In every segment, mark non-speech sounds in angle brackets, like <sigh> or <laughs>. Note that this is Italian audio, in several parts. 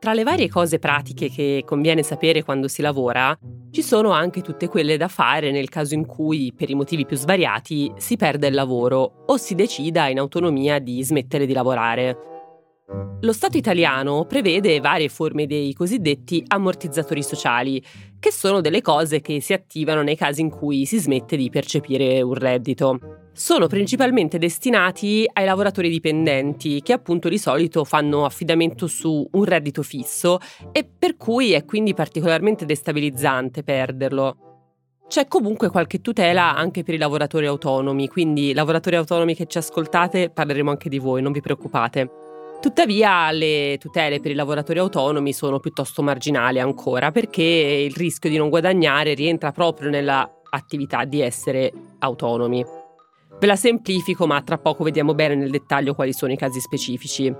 Tra le varie cose pratiche che conviene sapere quando si lavora, ci sono anche tutte quelle da fare nel caso in cui, per i motivi più svariati, si perde il lavoro o si decida in autonomia di smettere di lavorare. Lo Stato italiano prevede varie forme dei cosiddetti ammortizzatori sociali, che sono delle cose che si attivano nei casi in cui si smette di percepire un reddito sono principalmente destinati ai lavoratori dipendenti che appunto di solito fanno affidamento su un reddito fisso e per cui è quindi particolarmente destabilizzante perderlo. C'è comunque qualche tutela anche per i lavoratori autonomi, quindi lavoratori autonomi che ci ascoltate parleremo anche di voi, non vi preoccupate. Tuttavia le tutele per i lavoratori autonomi sono piuttosto marginali ancora perché il rischio di non guadagnare rientra proprio nella attività di essere autonomi. Ve la semplifico, ma tra poco vediamo bene nel dettaglio quali sono i casi specifici.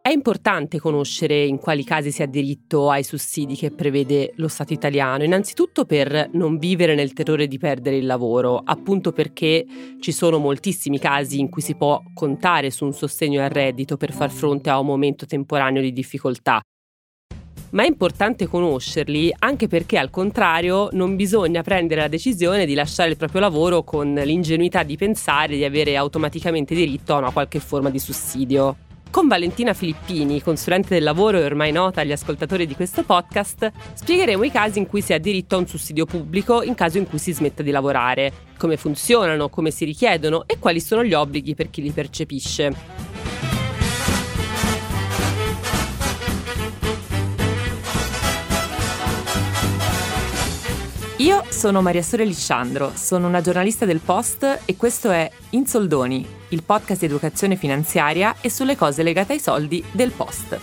È importante conoscere in quali casi si ha diritto ai sussidi che prevede lo Stato italiano, innanzitutto per non vivere nel terrore di perdere il lavoro, appunto perché ci sono moltissimi casi in cui si può contare su un sostegno al reddito per far fronte a un momento temporaneo di difficoltà ma è importante conoscerli anche perché al contrario non bisogna prendere la decisione di lasciare il proprio lavoro con l'ingenuità di pensare di avere automaticamente diritto a una qualche forma di sussidio. Con Valentina Filippini, consulente del lavoro e ormai nota agli ascoltatori di questo podcast, spiegheremo i casi in cui si ha diritto a un sussidio pubblico in caso in cui si smetta di lavorare, come funzionano, come si richiedono e quali sono gli obblighi per chi li percepisce. Io sono Maria Sore Lisciandro, sono una giornalista del Post e questo è In Soldoni, il podcast di educazione finanziaria e sulle cose legate ai soldi del Post.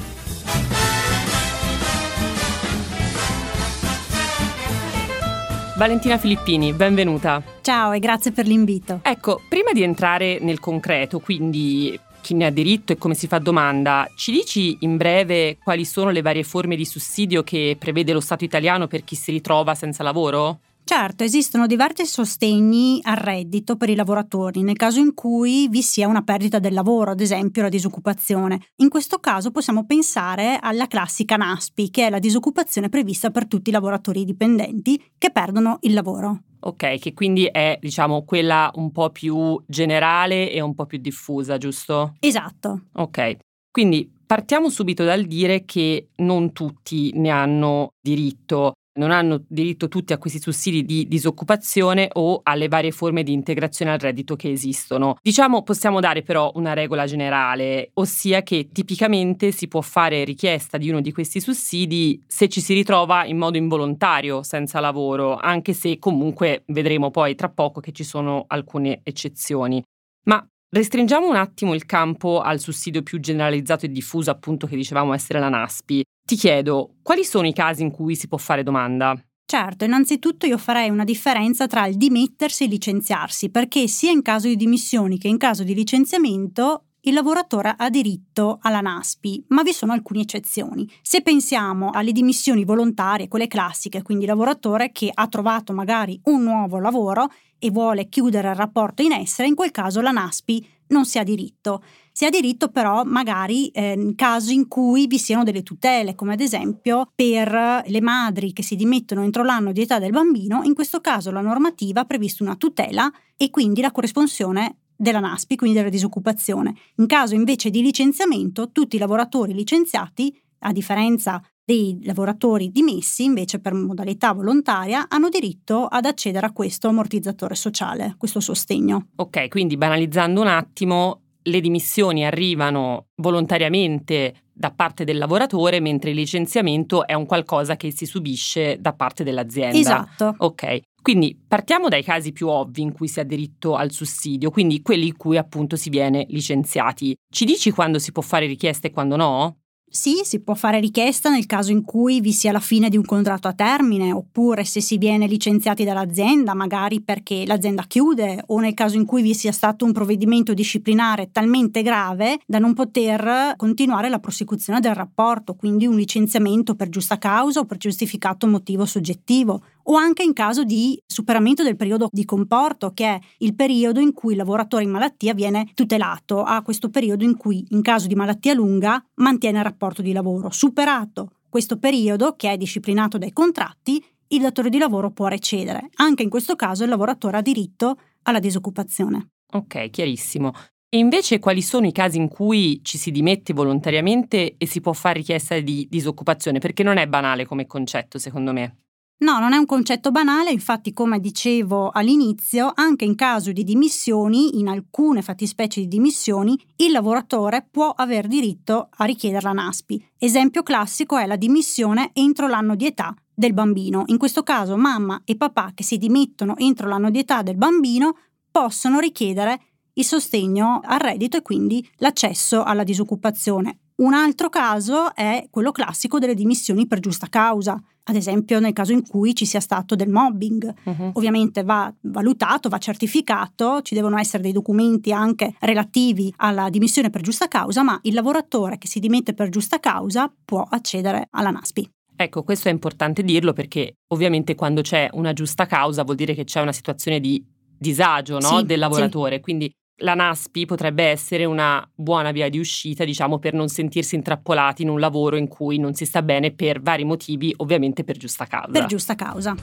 Valentina Filippini, benvenuta. Ciao e grazie per l'invito. Ecco, prima di entrare nel concreto, quindi chi ne ha diritto e come si fa domanda, ci dici in breve quali sono le varie forme di sussidio che prevede lo Stato italiano per chi si ritrova senza lavoro? Certo, esistono diversi sostegni al reddito per i lavoratori nel caso in cui vi sia una perdita del lavoro, ad esempio la disoccupazione. In questo caso possiamo pensare alla classica NASPI, che è la disoccupazione prevista per tutti i lavoratori dipendenti che perdono il lavoro. Ok, che quindi è, diciamo, quella un po' più generale e un po' più diffusa, giusto? Esatto. Ok, quindi partiamo subito dal dire che non tutti ne hanno diritto non hanno diritto tutti a questi sussidi di disoccupazione o alle varie forme di integrazione al reddito che esistono. Diciamo possiamo dare però una regola generale, ossia che tipicamente si può fare richiesta di uno di questi sussidi se ci si ritrova in modo involontario senza lavoro, anche se comunque vedremo poi tra poco che ci sono alcune eccezioni. Ma Restringiamo un attimo il campo al sussidio più generalizzato e diffuso, appunto, che dicevamo essere la NASPI. Ti chiedo, quali sono i casi in cui si può fare domanda? Certo, innanzitutto io farei una differenza tra il dimettersi e il licenziarsi, perché sia in caso di dimissioni che in caso di licenziamento il lavoratore ha diritto alla NASPI, ma vi sono alcune eccezioni. Se pensiamo alle dimissioni volontarie, quelle classiche, quindi lavoratore che ha trovato magari un nuovo lavoro e vuole chiudere il rapporto in essere, in quel caso la NASPI non si ha diritto. Si ha diritto però magari eh, in caso in cui vi siano delle tutele, come ad esempio per le madri che si dimettono entro l'anno di età del bambino, in questo caso la normativa ha previsto una tutela e quindi la corresponsione della NASPI, quindi della disoccupazione. In caso invece di licenziamento, tutti i lavoratori licenziati, a differenza dei lavoratori dimessi, invece per modalità volontaria, hanno diritto ad accedere a questo ammortizzatore sociale, questo sostegno. Ok, quindi banalizzando un attimo, le dimissioni arrivano volontariamente da parte del lavoratore, mentre il licenziamento è un qualcosa che si subisce da parte dell'azienda. Esatto. Ok. Quindi partiamo dai casi più ovvi in cui si ha diritto al sussidio, quindi quelli in cui appunto si viene licenziati. Ci dici quando si può fare richiesta e quando no? Sì, si può fare richiesta nel caso in cui vi sia la fine di un contratto a termine, oppure se si viene licenziati dall'azienda, magari perché l'azienda chiude, o nel caso in cui vi sia stato un provvedimento disciplinare talmente grave da non poter continuare la prosecuzione del rapporto, quindi un licenziamento per giusta causa o per giustificato motivo soggettivo, o anche in caso di superamento del periodo di comporto, che è il periodo in cui il lavoratore in malattia viene tutelato, a questo periodo in cui, in caso di malattia lunga, mantiene il rapporto di lavoro. Superato questo periodo, che è disciplinato dai contratti, il datore di lavoro può recedere. Anche in questo caso il lavoratore ha diritto alla disoccupazione. Ok, chiarissimo. E invece quali sono i casi in cui ci si dimette volontariamente e si può fare richiesta di disoccupazione? Perché non è banale come concetto, secondo me. No, non è un concetto banale, infatti come dicevo all'inizio, anche in caso di dimissioni, in alcune fattispecie di dimissioni, il lavoratore può aver diritto a richiedere la NASPI. Esempio classico è la dimissione entro l'anno di età del bambino. In questo caso mamma e papà che si dimettono entro l'anno di età del bambino possono richiedere il sostegno al reddito e quindi l'accesso alla disoccupazione. Un altro caso è quello classico delle dimissioni per giusta causa, ad esempio nel caso in cui ci sia stato del mobbing. Uh-huh. Ovviamente va valutato, va certificato, ci devono essere dei documenti anche relativi alla dimissione per giusta causa, ma il lavoratore che si dimette per giusta causa può accedere alla NASPI. Ecco, questo è importante dirlo perché ovviamente quando c'è una giusta causa vuol dire che c'è una situazione di disagio no? sì, del lavoratore, sì. quindi la NASPI potrebbe essere una buona via di uscita, diciamo, per non sentirsi intrappolati in un lavoro in cui non si sta bene per vari motivi, ovviamente per giusta causa. Per giusta causa.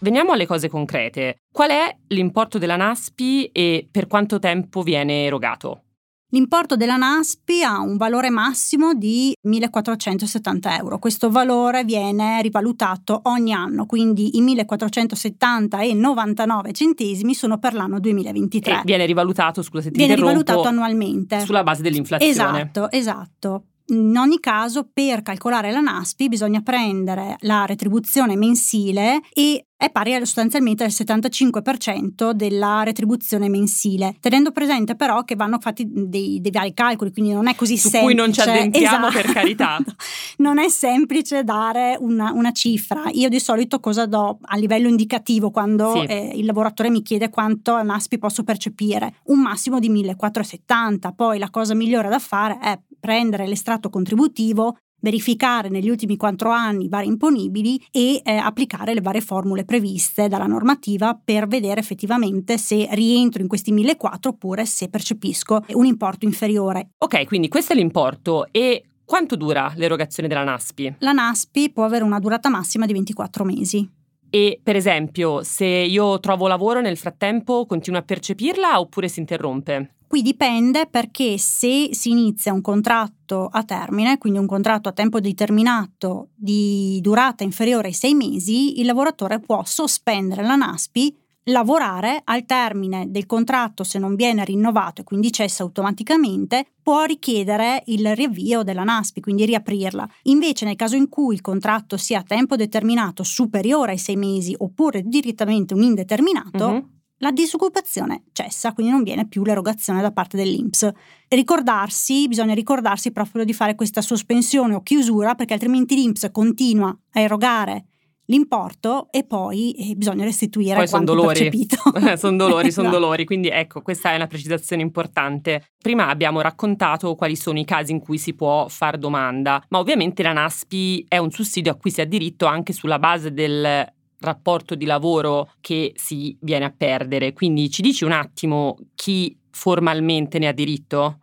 Veniamo alle cose concrete. Qual è l'importo della NASPI e per quanto tempo viene erogato? L'importo della NASPI ha un valore massimo di 1.470 euro. Questo valore viene rivalutato ogni anno, quindi i 1.470 e 99 centesimi sono per l'anno 2023. E viene rivalutato, scusa se ti Viene rivalutato annualmente. Sulla base dell'inflazione. Esatto, esatto. In ogni caso, per calcolare la NASPI bisogna prendere la retribuzione mensile e è pari sostanzialmente al 75% della retribuzione mensile, tenendo presente però che vanno fatti dei, dei vari calcoli, quindi non è così Su semplice. Su cui non ci addentriamo esatto. per carità. <laughs> non è semplice dare una, una, cifra. Io di solito cosa do a livello indicativo quando sì. eh, il lavoratore mi chiede quanto NASPI posso percepire? Un massimo di 1470, poi la cosa migliore da fare è prendere l'estratto contributivo verificare negli ultimi quattro anni i vari imponibili e eh, applicare le varie formule previste dalla normativa per vedere effettivamente se rientro in questi 1.400 oppure se percepisco un importo inferiore. Ok, quindi questo è l'importo e quanto dura l'erogazione della NASPI? La NASPI può avere una durata massima di 24 mesi. E per esempio, se io trovo lavoro nel frattempo, continuo a percepirla oppure si interrompe? Qui dipende perché se si inizia un contratto a termine, quindi un contratto a tempo determinato di durata inferiore ai sei mesi, il lavoratore può sospendere la NASPI, lavorare al termine del contratto se non viene rinnovato e quindi cessa automaticamente, può richiedere il riavvio della NASPI, quindi riaprirla. Invece nel caso in cui il contratto sia a tempo determinato superiore ai sei mesi oppure direttamente un indeterminato, uh-huh la disoccupazione cessa, quindi non viene più l'erogazione da parte dell'INPS. Ricordarsi, bisogna ricordarsi proprio di fare questa sospensione o chiusura perché altrimenti l'INPS continua a erogare l'importo e poi eh, bisogna restituire poi quanto <laughs> son dolori. sono dolori, <laughs> sono esatto. dolori, quindi ecco, questa è una precisazione importante. Prima abbiamo raccontato quali sono i casi in cui si può fare domanda, ma ovviamente la NASPI è un sussidio a cui si ha diritto anche sulla base del rapporto di lavoro che si viene a perdere. Quindi ci dici un attimo chi formalmente ne ha diritto?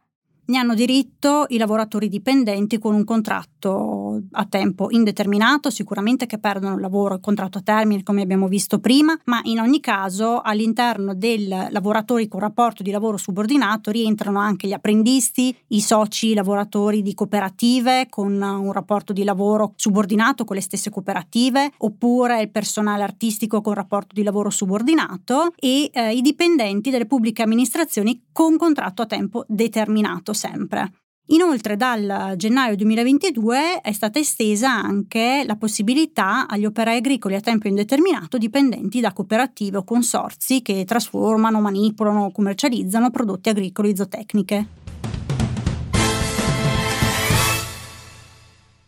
Ne hanno diritto i lavoratori dipendenti con un contratto a tempo indeterminato, sicuramente che perdono il lavoro, il contratto a termine come abbiamo visto prima, ma in ogni caso all'interno dei lavoratori con rapporto di lavoro subordinato rientrano anche gli apprendisti, i soci lavoratori di cooperative con un rapporto di lavoro subordinato con le stesse cooperative, oppure il personale artistico con rapporto di lavoro subordinato e eh, i dipendenti delle pubbliche amministrazioni con contratto a tempo determinato sempre. Inoltre dal gennaio 2022 è stata estesa anche la possibilità agli operai agricoli a tempo indeterminato dipendenti da cooperative o consorzi che trasformano, manipolano o commercializzano prodotti agricoli zootecniche.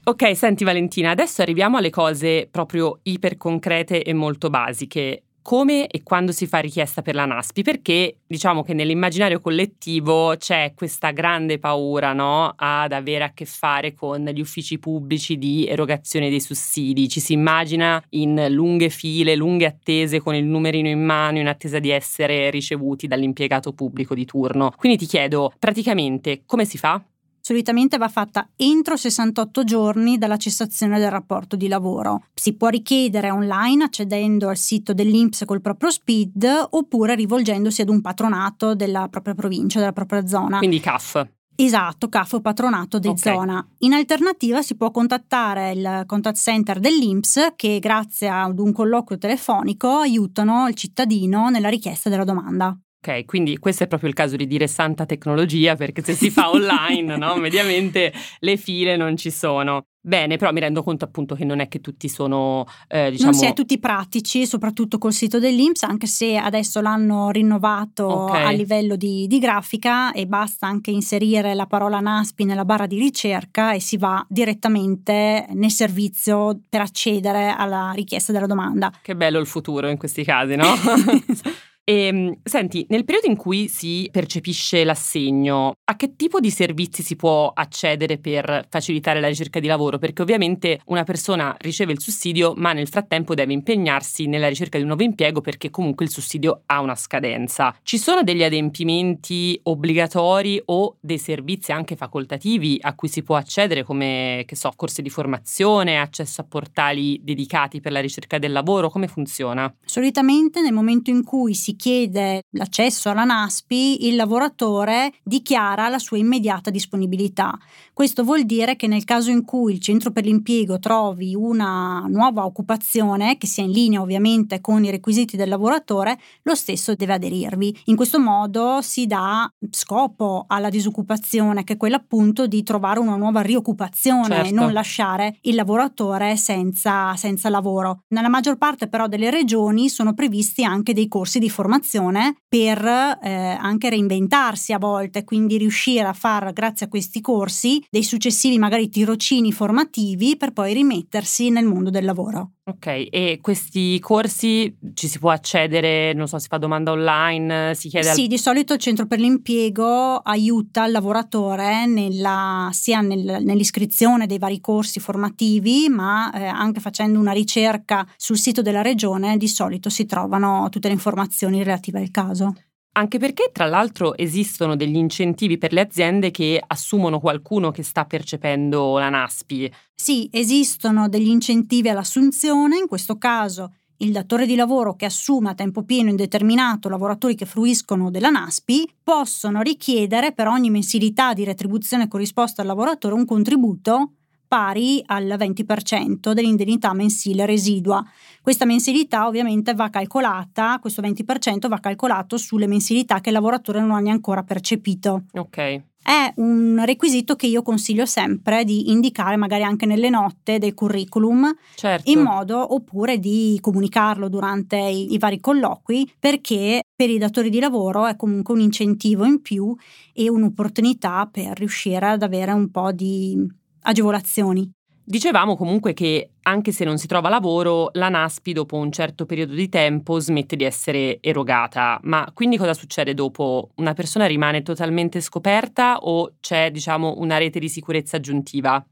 Ok, senti Valentina, adesso arriviamo alle cose proprio iper concrete e molto basiche come e quando si fa richiesta per la NASPI, perché diciamo che nell'immaginario collettivo c'è questa grande paura no? ad avere a che fare con gli uffici pubblici di erogazione dei sussidi. Ci si immagina in lunghe file, lunghe attese con il numerino in mano in attesa di essere ricevuti dall'impiegato pubblico di turno. Quindi ti chiedo praticamente come si fa? Solitamente va fatta entro 68 giorni dalla cessazione del rapporto di lavoro. Si può richiedere online accedendo al sito dell'INPS col proprio SPID oppure rivolgendosi ad un patronato della propria provincia, della propria zona. Quindi CAF. Esatto, CAF o patronato di okay. zona. In alternativa si può contattare il contact center dell'INPS che grazie ad un colloquio telefonico aiutano il cittadino nella richiesta della domanda. Ok, quindi questo è proprio il caso di dire santa tecnologia perché se si fa <laughs> online, no, mediamente le file non ci sono. Bene, però mi rendo conto appunto che non è che tutti sono, eh, diciamo... Non si è tutti pratici, soprattutto col sito dell'Inps, anche se adesso l'hanno rinnovato okay. a livello di, di, grafica e basta anche inserire la parola NASPI nella barra di ricerca e si va direttamente nel servizio per accedere alla richiesta della domanda. Che bello il futuro in questi casi, no? <laughs> <laughs> E, ehm, senti, nel periodo in cui si percepisce l'assegno, a che tipo di servizi si può accedere per facilitare la ricerca di lavoro? Perché ovviamente una persona riceve il sussidio, ma nel frattempo deve impegnarsi nella ricerca di un nuovo impiego perché comunque il sussidio ha una scadenza. Ci sono degli adempimenti obbligatori o dei servizi anche facoltativi a cui si può accedere come, che so, corsi di formazione, accesso a portali dedicati per la ricerca del lavoro? Come funziona? Solitamente nel momento in cui si chiede l'accesso alla NASPI, il lavoratore dichiara la sua immediata disponibilità. Questo vuol dire che nel caso in cui il centro per l'impiego trovi una nuova occupazione, che sia in linea ovviamente con i requisiti del lavoratore, lo stesso deve aderirvi. In questo modo si dà scopo alla disoccupazione, che è quella appunto di trovare una nuova rioccupazione certo. e non lasciare il lavoratore senza, senza lavoro. Nella maggior parte però delle regioni sono previsti anche dei corsi di formazione formazione per eh, anche reinventarsi a volte, quindi riuscire a fare, grazie a questi corsi, dei successivi magari tirocini formativi per poi rimettersi nel mondo del lavoro. Ok, e questi corsi ci si può accedere, non so, si fa domanda online, si chiede... Sì, al... di solito il centro per l'impiego aiuta il lavoratore nella, sia nel, nell'iscrizione dei vari corsi formativi, ma eh, anche facendo una ricerca sul sito della regione di solito si trovano tutte le informazioni relative al caso. Anche perché, tra l'altro, esistono degli incentivi per le aziende che assumono qualcuno che sta percependo la NASPI. Sì, esistono degli incentivi all'assunzione, in questo caso il datore di lavoro che assume a tempo pieno indeterminato lavoratori che fruiscono della NASPI possono richiedere per ogni mensilità di retribuzione corrisposta al lavoratore un contributo pari al 20% dell'indennità mensile residua. Questa mensilità ovviamente va calcolata, questo 20% va calcolato sulle mensilità che il lavoratore non ha neanche ancora percepito. Ok. È un requisito che io consiglio sempre di indicare magari anche nelle note del curriculum, certo. in modo oppure di comunicarlo durante i, i vari colloqui, perché per i datori di lavoro è comunque un incentivo in più e un'opportunità per riuscire ad avere un po' di agevolazioni. Dicevamo comunque che anche se non si trova lavoro, la NASPI dopo un certo periodo di tempo smette di essere erogata. Ma quindi cosa succede dopo? Una persona rimane totalmente scoperta o c'è, diciamo, una rete di sicurezza aggiuntiva?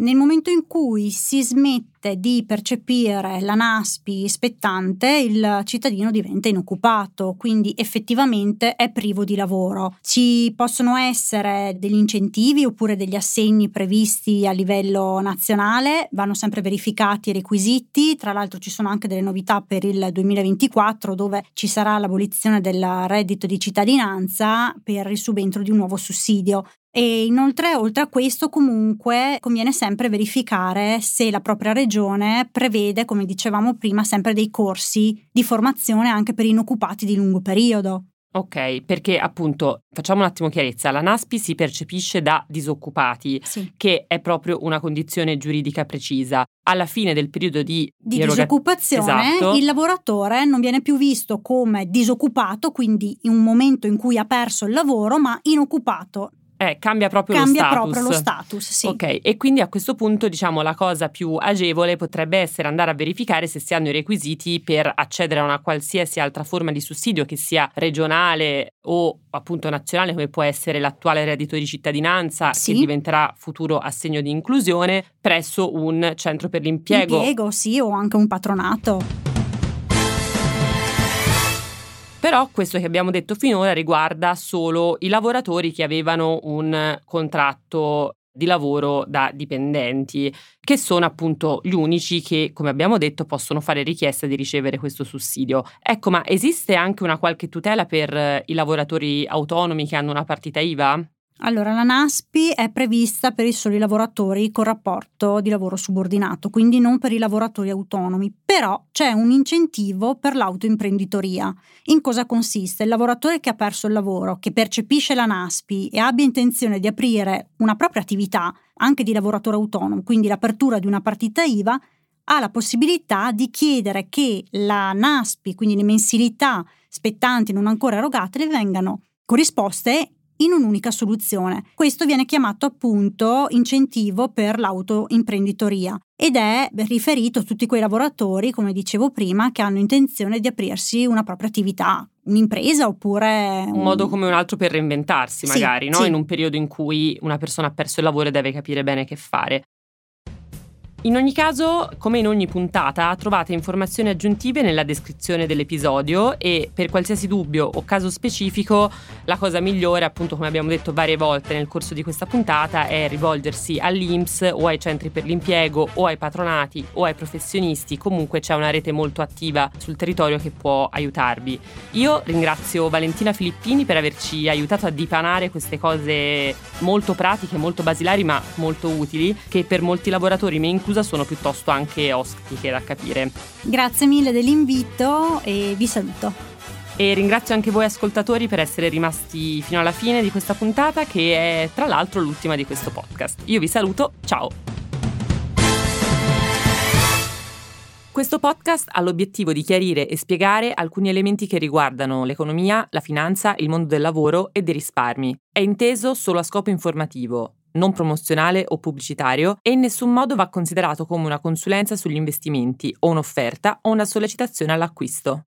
Nel momento in cui si smette di percepire la NASPI spettante, il cittadino diventa inoccupato, quindi effettivamente è privo di lavoro. Ci possono essere degli incentivi oppure degli assegni previsti a livello nazionale, vanno sempre verificati i requisiti, tra l'altro ci sono anche delle novità per il 2024 dove ci sarà l'abolizione del reddito di cittadinanza per il subentro di un nuovo sussidio. E inoltre, oltre a questo, comunque conviene sempre verificare se la propria regione prevede, come dicevamo prima, sempre dei corsi di formazione anche per inoccupati di lungo periodo. Ok, perché appunto facciamo un attimo chiarezza, la NASPI si percepisce da disoccupati, sì. che è proprio una condizione giuridica precisa. Alla fine del periodo di, di eroga- disoccupazione esatto. il lavoratore non viene più visto come disoccupato, quindi in un momento in cui ha perso il lavoro, ma inoccupato Eh, cambia proprio cambia lo status. proprio lo status, sì. Ok, e quindi a questo punto diciamo la cosa più agevole potrebbe essere andare a verificare se si hanno i requisiti per accedere a una qualsiasi altra forma di sussidio che sia regionale o appunto nazionale come può essere l'attuale reddito di cittadinanza Sì. che diventerà futuro assegno di inclusione presso un centro per l'impiego. Impiego, sì, o anche un patronato. Però questo che abbiamo detto finora riguarda solo i lavoratori che avevano un contratto di lavoro da dipendenti, che sono appunto gli unici che, come abbiamo detto, possono fare richiesta di ricevere questo sussidio. Ecco, ma esiste anche una qualche tutela per i lavoratori autonomi che hanno una partita IVA? Allora, la NASPI è prevista per i soli lavoratori con rapporto di lavoro subordinato, quindi non per i lavoratori autonomi, però c'è un incentivo per l'autoimprenditoria. In cosa consiste? Il lavoratore che ha perso il lavoro, che percepisce la NASPI e abbia intenzione di aprire una propria attività, anche di lavoratore autonomo, quindi l'apertura di una partita IVA, ha la possibilità di chiedere che la NASPI, quindi le mensilità spettanti non ancora erogate, le vengano corrisposte in un'unica soluzione. Questo viene chiamato appunto incentivo per l'autoimprenditoria ed è riferito a tutti quei lavoratori, come dicevo prima, che hanno intenzione di aprirsi una propria attività, un'impresa oppure Un modo come un altro per reinventarsi, Sì, magari, no? sì. In un periodo in cui una persona ha perso il lavoro e deve capire bene che fare. In ogni caso, come in ogni puntata, trovate informazioni aggiuntive nella descrizione dell'episodio e per qualsiasi dubbio o caso specifico, la cosa migliore, appunto come abbiamo detto varie volte nel corso di questa puntata, è rivolgersi all'INPS o ai centri per l'impiego o ai patronati o ai professionisti. Comunque c'è una rete molto attiva sul territorio che può aiutarvi. Io ringrazio Valentina Filippini per averci aiutato a dipanare queste cose molto pratiche, molto basilari ma molto utili, che per molti lavoratori, me inclusa, sono piuttosto anche ostiche da capire. Grazie mille dell'invito e vi saluto. E ringrazio anche voi ascoltatori per essere rimasti fino alla fine di questa puntata, che è tra l'altro l'ultima di questo podcast. Io vi saluto, ciao! Questo podcast ha l'obiettivo di chiarire e spiegare alcuni elementi che riguardano l'economia, la finanza, il mondo del lavoro e dei risparmi. È inteso solo a scopo informativo, non promozionale o pubblicitario e in nessun modo va considerato come una consulenza sugli investimenti o un'offerta o una sollecitazione all'acquisto.